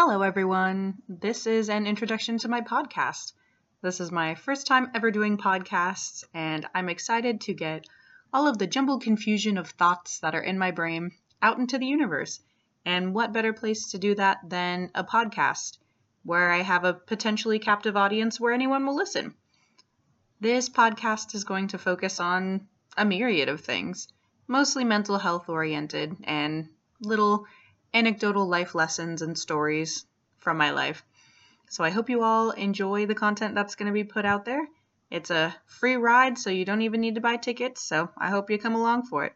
Hello, everyone. This is an introduction to my podcast. This is my first time ever doing podcasts, and I'm excited to get all of the jumbled confusion of thoughts that are in my brain out into the universe. And what better place to do that than a podcast, where I have a potentially captive audience where anyone will listen? This podcast is going to focus on a myriad of things, mostly mental health oriented and little anecdotal life lessons and stories from my life. So I hope you all enjoy the content that's going to be put out there. It's a free ride, so you don't even need to buy tickets, so I hope you come along for it.